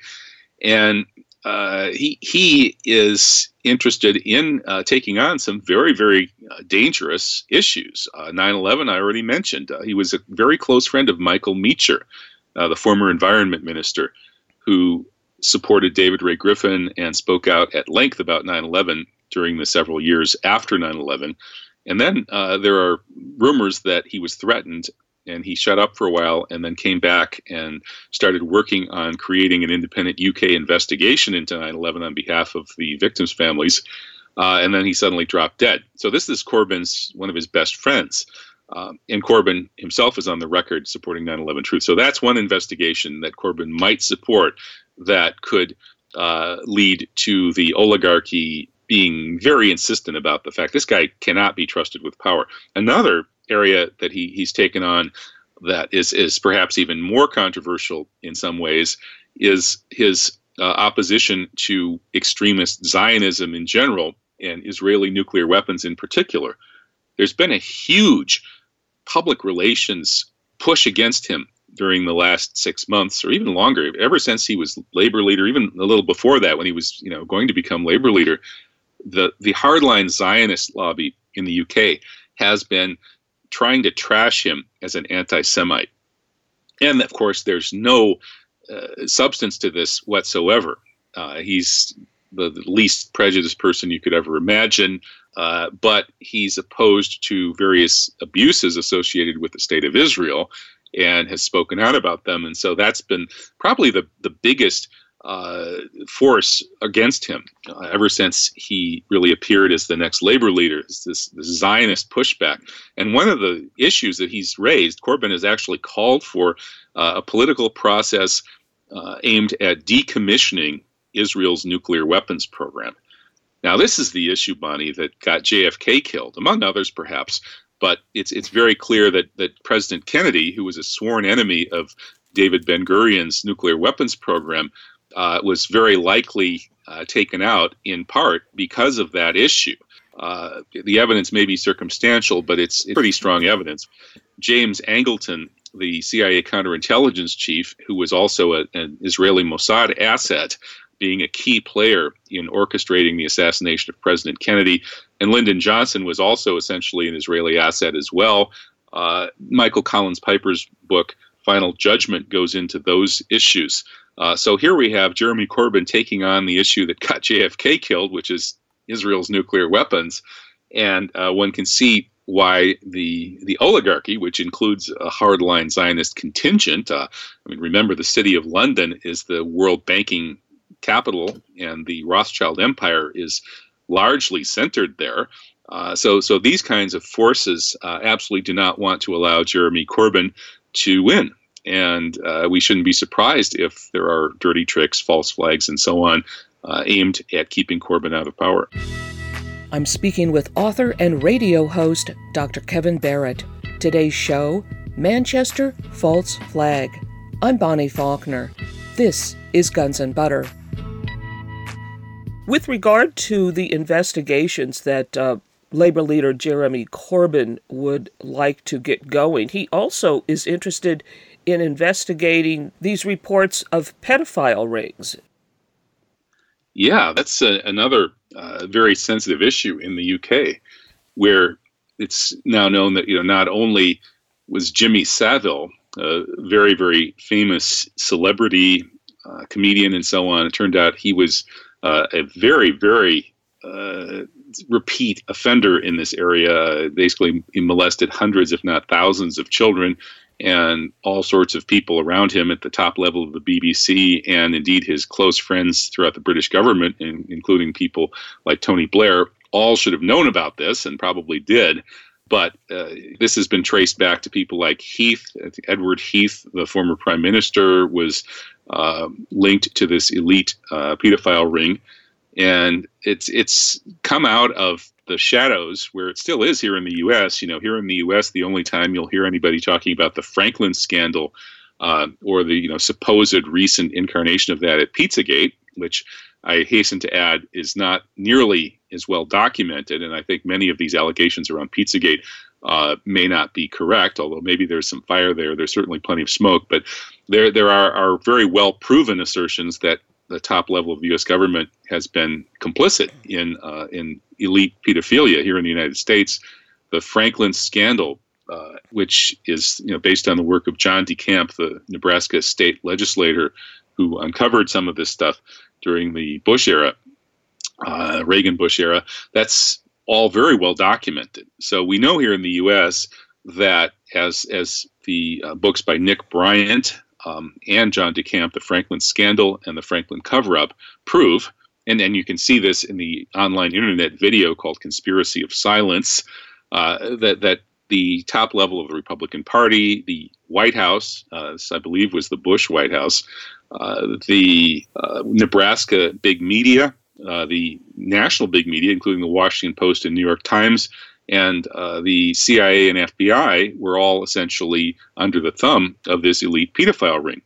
And uh, he he is interested in uh, taking on some very very uh, dangerous issues. 9/11 uh, I already mentioned. Uh, he was a very close friend of Michael Meacher, the former environment minister, who supported David Ray Griffin and spoke out at length about 9 11 during the several years after 9 11. And then uh, there are rumors that he was threatened and he shut up for a while and then came back and started working on creating an independent UK investigation into 9 11 on behalf of the victims' families. Uh, and then he suddenly dropped dead. So this is Corbyn's one of his best friends. Um, and Corbyn himself is on the record supporting 9 11 truth. So that's one investigation that Corbyn might support that could uh, lead to the oligarchy being very insistent about the fact this guy cannot be trusted with power. Another area that he, he's taken on that is, is perhaps even more controversial in some ways is his uh, opposition to extremist Zionism in general and Israeli nuclear weapons in particular. There's been a huge public relations push against him during the last six months or even longer, ever since he was labor leader, even a little before that when he was, you know, going to become labor leader. The the hardline Zionist lobby in the UK has been trying to trash him as an anti-Semite, and of course, there's no uh, substance to this whatsoever. Uh, he's the, the, least prejudiced person you could ever imagine, uh, but he's opposed to various abuses associated with the state of Israel and has spoken out about them. And so that's been probably the, the biggest uh, force against him uh, ever since he really appeared as the next labor leader, this, this, Zionist pushback. And one of the issues that he's raised, Corbyn has actually called for uh, a political process uh, aimed at decommissioning Israel's nuclear weapons program. Now, this is the issue, Bonnie, that got JFK killed, among others, perhaps. But it's it's very clear that that President Kennedy, who was a sworn enemy of David Ben Gurion's nuclear weapons program, uh, was very likely uh, taken out in part because of that issue. Uh, the evidence may be circumstantial, but it's, it's pretty strong evidence. James Angleton, the CIA counterintelligence chief, who was also a, an Israeli Mossad asset, being a key player in orchestrating the assassination of President Kennedy. And Lyndon Johnson was also essentially an Israeli asset as well. Uh, Michael Collins Piper's book, Final Judgment, goes into those issues. Uh, so here we have Jeremy Corbyn taking on the issue that got [LAUGHS] JFK killed, which is Israel's nuclear weapons. And uh, one can see why the the oligarchy, which includes a hardline Zionist contingent, uh, I mean, remember the city of London is the world banking capital, and the Rothschild Empire is largely centered there. Uh, so, so these kinds of forces uh, absolutely do not want to allow Jeremy Corbyn to win. And uh, we shouldn't be surprised if there are dirty tricks, false flags, and so on uh, aimed at keeping Corbyn out of power. I'm speaking with author and radio host Dr. Kevin Barrett. Today's show Manchester False Flag. I'm Bonnie Faulkner. This is Guns and Butter. With regard to the investigations that uh, Labor leader Jeremy Corbyn would like to get going, he also is interested in investigating these reports of pedophile rings. Yeah, that's a, another uh, very sensitive issue in the UK, where it's now known that you know not only was Jimmy Savile a very very famous celebrity uh, comedian and so on, it turned out he was uh, a very, very uh, repeat offender in this area. Basically, he molested hundreds, if not thousands, of children and all sorts of people around him at the top level of the BBC and indeed his close friends throughout the British government, including people like Tony Blair, all should have known about this and probably did. But uh, this has been traced back to people like Heath. Edward Heath, the former prime minister, was uh, linked to this elite uh, pedophile ring, and it's it's come out of the shadows where it still is here in the U.S. You know, here in the U.S., the only time you'll hear anybody talking about the Franklin scandal uh, or the you know supposed recent incarnation of that at Pizzagate, which I hasten to add is not nearly as well documented, and I think many of these allegations around Pizzagate uh, may not be correct, although maybe there's some fire there. There's certainly plenty of smoke, but there there are, are very well proven assertions that the top level of the U.S. government has been complicit in uh, in elite pedophilia here in the United States. The Franklin scandal, uh, which is you know based on the work of John DeCamp, the Nebraska state legislator who uncovered some of this stuff during the Bush era, uh, Reagan Bush era. That's all very well documented. So we know here in the U.S. that as as the uh, books by Nick Bryant um, and John DeCamp, the Franklin scandal and the Franklin cover-up, prove, and then you can see this in the online internet video called "Conspiracy of Silence," uh, that that the top level of the Republican Party, the White House, uh, this I believe was the Bush White House, uh, the uh, Nebraska big media, uh, the national big media, including the Washington Post and New York Times, and uh, the CIA and FBI were all essentially under the thumb of this elite pedophile ring.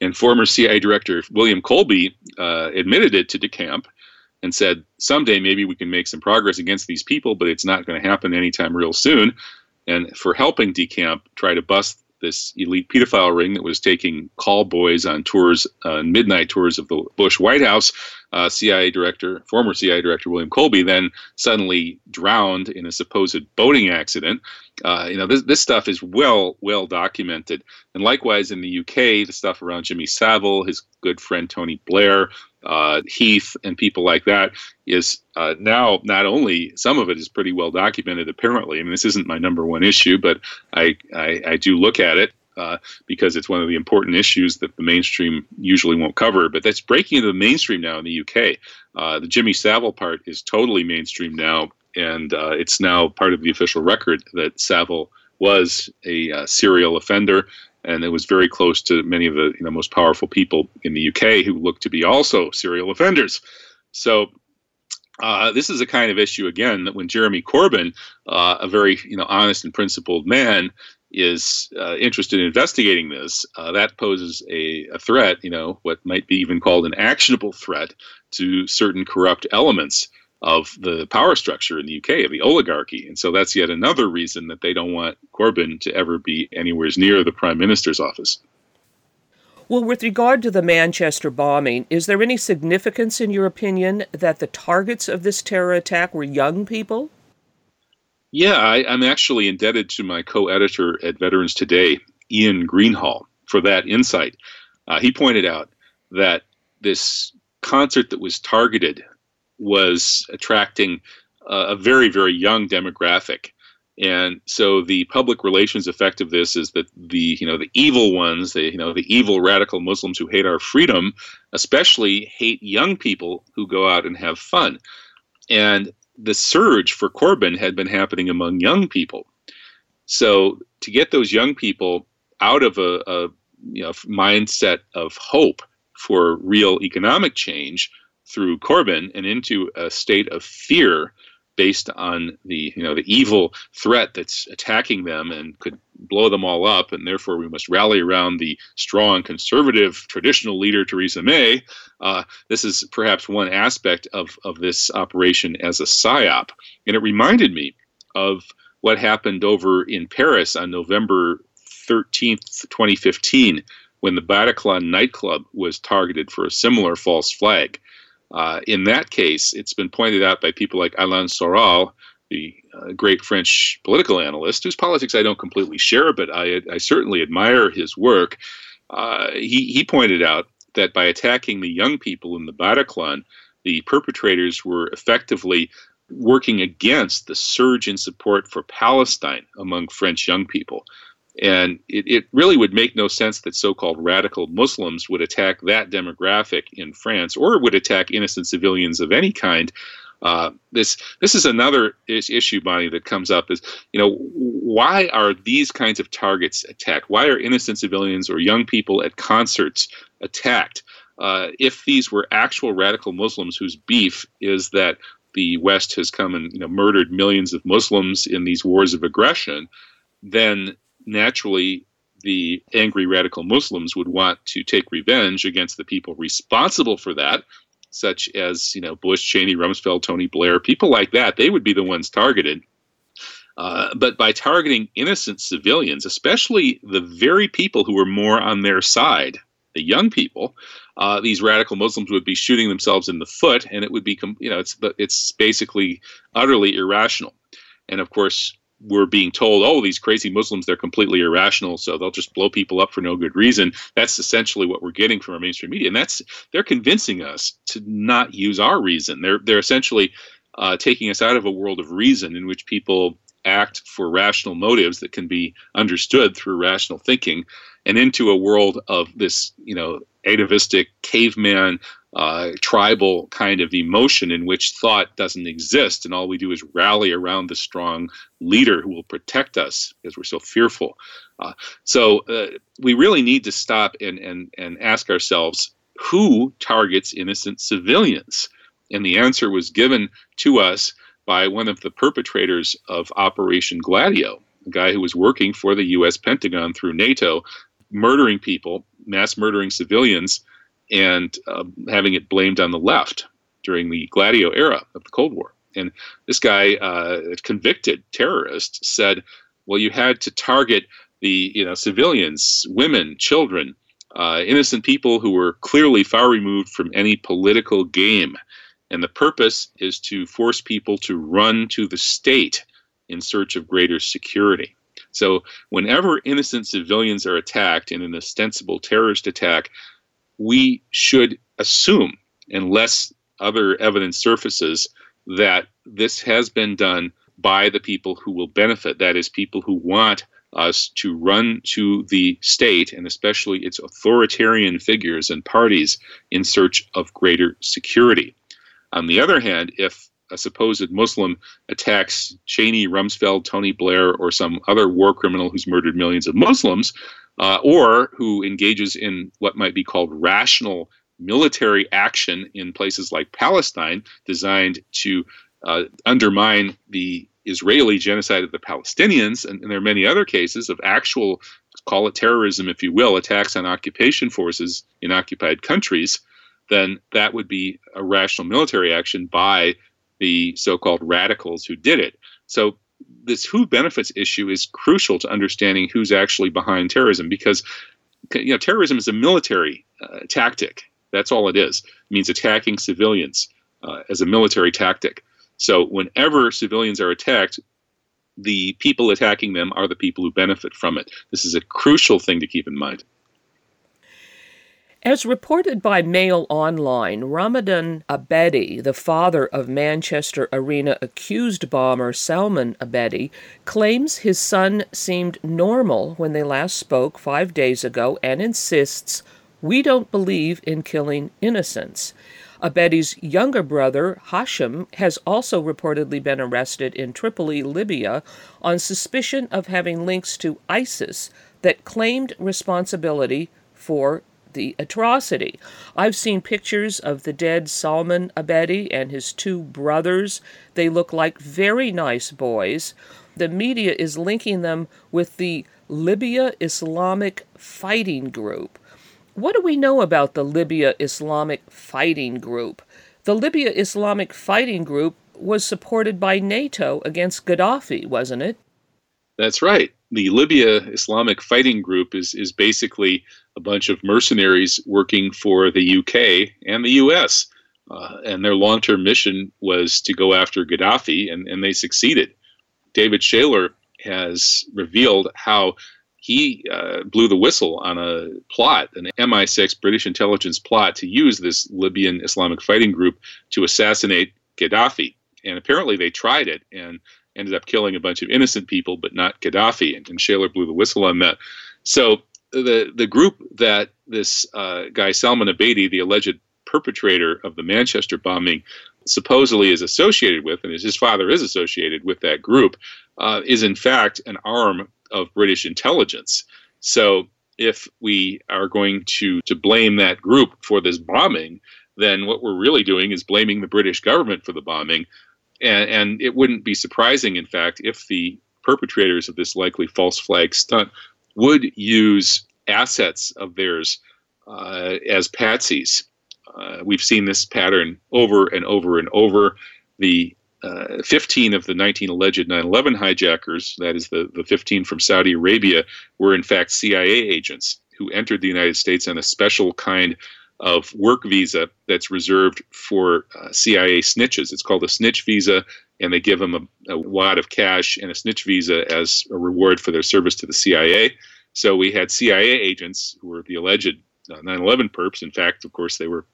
And former CIA Director William Colby uh, admitted it to DeCamp and said, someday maybe we can make some progress against these people, but it's not going to happen anytime real soon. And for helping DeCamp try to bust this elite pedophile ring that was taking call boys on tours, uh, midnight tours of the Bush White House. Uh, CIA director, former CIA director William Colby, then suddenly drowned in a supposed boating accident. Uh, you know, this, this stuff is well, well documented. And likewise in the UK, the stuff around Jimmy Savile, his good friend Tony Blair, uh, Heath, and people like that is uh, now not only some of it is pretty well documented. Apparently, I mean, this isn't my number one issue, but I I, I do look at it. Uh, because it's one of the important issues that the mainstream usually won't cover. But that's breaking into the mainstream now in the UK. Uh, the Jimmy Savile part is totally mainstream now, and uh, it's now part of the official record that Savile was a uh, serial offender and it was very close to many of the you know, most powerful people in the UK who looked to be also serial offenders. So uh, this is a kind of issue again that when Jeremy Corbyn, uh, a very you know honest and principled man, is uh, interested in investigating this, uh, that poses a, a threat. You know what might be even called an actionable threat to certain corrupt elements of the power structure in the UK, of the oligarchy. And so that's yet another reason that they don't want Corbyn to ever be anywhere near the Prime Minister's office. Well, with regard to the Manchester bombing, is there any significance, in your opinion, that the targets of this terror attack were young people? Yeah, I, am actually indebted to my co editor at Veterans Today, Ian Greenhalgh, for that insight. Uh, he pointed out that this concert that was targeted was attracting a very, very young demographic. And so the public relations effect of this is that the you know the evil ones, the you know the evil radical Muslims who hate our freedom, especially hate young people who go out and have fun. And the surge for Corbyn had been happening among young people. So to get those young people out of a, a you know mindset of hope for real economic change through Corbyn and into a state of fear based on the you know the evil threat that's attacking them and could blow them all up. And therefore we must rally around the strong conservative traditional leader Theresa May. Uh, this is perhaps one aspect of of this operation as a psyop. And it reminded me of what happened over in Paris on November 13th 2015 when the Bataclan nightclub was targeted for a similar false flag uh, in that case, it's been pointed out by people like Alain Soral, the uh, great French political analyst, whose politics I don't completely share, but I, I certainly admire his work. Uh, he, he pointed out that by attacking the young people in the Bataclan, the perpetrators were effectively working against the surge in support for Palestine among French young people. And it, it really would make no sense that so called radical Muslims would attack that demographic in France or would attack innocent civilians of any kind. Uh, this this is another is issue, Bonnie, that comes up is you know why are these kinds of targets attacked? Why are innocent civilians or young people at concerts attacked? Uh, if these were actual radical Muslims whose beef is that the West has come and you know murdered millions of Muslims in these wars of aggression, then naturally the angry radical Muslims would want to take revenge against the people responsible for that, such as you know Bush, Cheney, Rumsfeld, Tony Blair, people like that. They would be the ones targeted. Uh, but by targeting innocent civilians, especially the very people who were more on their side, the young people, uh, these radical Muslims would be shooting themselves in the foot, and it would be, you know, it's it's basically utterly irrational. And of course, we're being told, oh, these crazy Muslims, they're completely irrational, so they'll just blow people up for no good reason. That's essentially what we're getting from our mainstream media, and that's they're convincing us to not use our reason. They're they're essentially uh, taking us out of a world of reason in which people act for rational motives that can be understood through rational thinking, and into a world of this, you know, atavistic caveman uh, tribal kind of emotion in which thought doesn't exist, and all we do is rally around the strong leader who will protect us because we're so fearful. Uh, so uh, we really need to stop and, and, and ask ourselves who targets innocent civilians? And the answer was given to us by one of the perpetrators of Operation Gladio, a guy who was working for the U.S. Pentagon through NATO, murdering people, mass murdering civilians and uh, having it blamed on the left during the Gladio era of the Cold War. And this guy, uh, convicted terrorist, said, well, you had to target the you know civilians, women, children, uh, innocent people who were clearly far removed from any political game. And the purpose is to force people to run to the state in search of greater security. So, whenever innocent civilians are attacked in an ostensible terrorist attack, we should assume, unless other evidence surfaces, that this has been done by the people who will benefit. That is, people who want us to run to the state and especially its authoritarian figures and parties in search of greater security. On the other hand, if a supposed Muslim attacks Cheney, Rumsfeld, Tony Blair, or some other war criminal who's murdered millions of Muslims, uh, or who engages in what might be called rational military action in places like Palestine, designed to uh, undermine the Israeli genocide of the Palestinians, and, and, there are many other cases of actual, call it terrorism if you will, attacks on occupation forces in occupied countries, then that would be a rational military action by the so called radicals who did it. So this who benefits issue is crucial to understanding who's actually behind terrorism because you know terrorism is a military uh, tactic. That's all it is. It means attacking civilians uh, as a military tactic. So whenever civilians are attacked, the people attacking them are the people who benefit from it. This is a crucial thing to keep in mind. As reported by Mail Online, Ramadan Abedi, the father of Manchester Arena accused bomber Salman Abedi, claims his son seemed normal when they last spoke five days ago and insists we don't believe in killing innocents. Abedi's younger brother, Hashim, has also reportedly been arrested in Tripoli, Libya, on suspicion of having links to ISIS that claimed responsibility for the atrocity. I've seen pictures of the dead Salman Abedi and his two brothers. They look like very nice boys. The media is linking them with the Libya Islamic Fighting Group. What do we know about the Libya Islamic Fighting Group? The Libya Islamic Fighting Group was supported by NATO against Gaddafi, wasn't it? That's right. The Libya Islamic Fighting Group is, is basically a bunch of mercenaries working for the UK and the US. Uh, and their long term mission was to go after Gaddafi, and, and they succeeded. David Shayler has revealed how he uh, blew the whistle on a plot, an MI6 British intelligence plot to use this Libyan Islamic fighting group to assassinate Gaddafi. And apparently they tried it and ended up killing a bunch of innocent people, but not Gaddafi. And, and Shayler blew the whistle on that. So the the group that this uh, guy Salman Abedi, the alleged perpetrator of the Manchester bombing, supposedly is associated with, and his father is associated with that group, uh, is in fact an arm of British intelligence. So if we are going to to blame that group for this bombing, then what we're really doing is blaming the British government for the bombing. And, and it wouldn't be surprising, in fact, if the perpetrators of this likely false flag stunt would use assets of theirs uh, as patsies. Uh, we've seen this pattern over and over and over. The uh, 15 of the 19 alleged 9 11 hijackers, that is, the, the 15 from Saudi Arabia, were in fact CIA agents who entered the United States on a special kind of work visa that's reserved for uh, CIA snitches. It's called a snitch visa, and they give them a, a wad of cash and a snitch visa as a reward for their service to the CIA. So we had CIA agents who were the alleged uh, 9 11 perps. In fact, of course, they were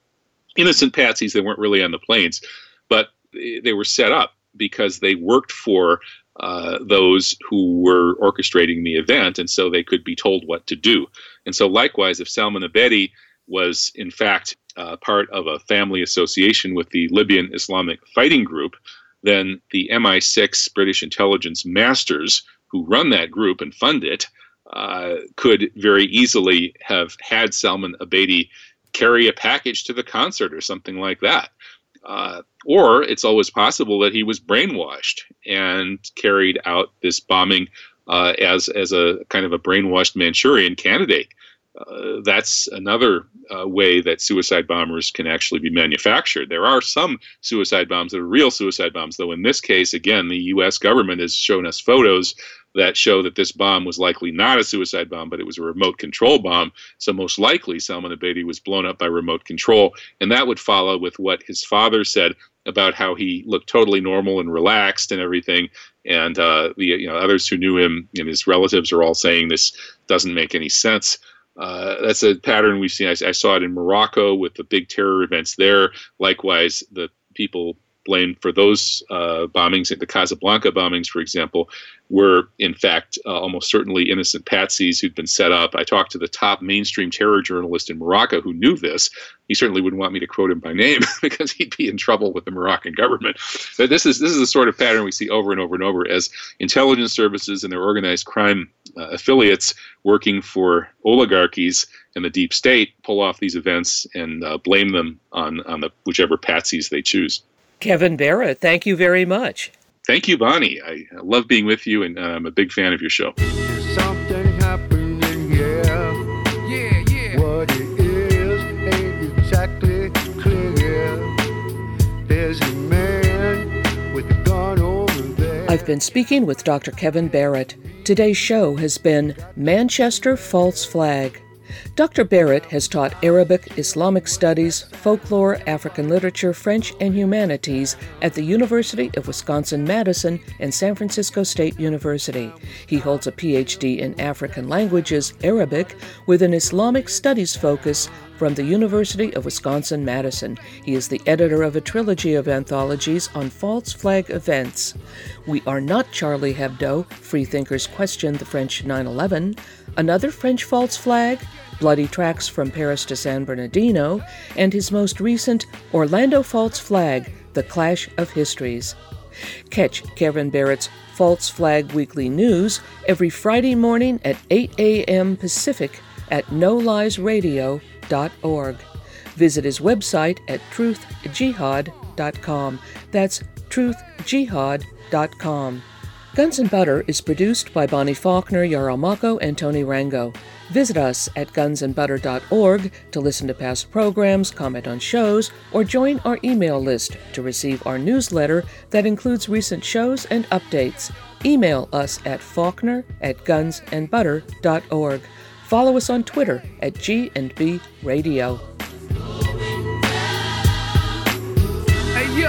innocent patsies. They weren't really on the planes. But they were set up because they worked for uh, those who were orchestrating the event, and so they could be told what to do. And so, likewise, if Salman Abedi was in fact uh, part of a family association with the Libyan Islamic Fighting Group, then the MI6 British intelligence masters who run that group and fund it uh, could very easily have had Salman Abedi carry a package to the concert or something like that. Uh, or it's always possible that he was brainwashed and carried out this bombing uh, as as a kind of a brainwashed Manchurian candidate. Uh, that's another uh, way that suicide bombers can actually be manufactured. There are some suicide bombs that are real suicide bombs, though in this case, again, the U.S. government has shown us photos that show that this bomb was likely not a suicide bomb, but it was a remote control bomb. So most likely Salman Abedi was blown up by remote control, and that would follow with what his father said about how he looked totally normal and relaxed and everything. And uh, the you know others who knew him and his relatives are all saying this doesn't make any sense. Uh, that's a pattern we've seen. I, I, saw it in Morocco with the big terror events there. Likewise, the people blamed for those uh, bombings, the Casablanca bombings, for example, were in fact uh, almost certainly innocent patsies who'd been set up. I talked to the top mainstream terror journalist in Morocco who knew this. He certainly wouldn't want me to quote him by name [LAUGHS] because he'd be in trouble with the Moroccan government. But this is this is the sort of pattern we see over and over and over as intelligence services and their organized crime affiliates working for oligarchies and the deep state pull off these events and uh, blame them on on the whichever patsies they choose. Kevin Barrett, thank you very much. Thank you, Bonnie. I love being with you, and uh, I'm a big fan of your show. I've been speaking with Dr. Kevin Barrett. Today's show has been Manchester False Flag. Dr. Barrett has taught Arabic, Islamic studies, folklore, African literature, French, and humanities at the University of Wisconsin Madison and San Francisco State University. He holds a PhD in African languages, Arabic, with an Islamic studies focus from the University of Wisconsin Madison. He is the editor of a trilogy of anthologies on false flag events. We Are Not Charlie Hebdo, Freethinkers Question the French 9 11, Another French False Flag, Bloody Tracks from Paris to San Bernardino, and his most recent Orlando False Flag, The Clash of Histories. Catch Kevin Barrett's False Flag Weekly News every Friday morning at 8 a.m. Pacific at noliesradio.org. Visit his website at truthjihad.com. That's truthjihad.com. Guns and Butter is produced by Bonnie Faulkner, Yarrow Mahko, and Tony Rango. Visit us at gunsandbutter.org to listen to past programs, comment on shows, or join our email list to receive our newsletter that includes recent shows and updates. Email us at faulkner at gunsandbutter.org. Follow us on Twitter at G&B Radio. Hey yo,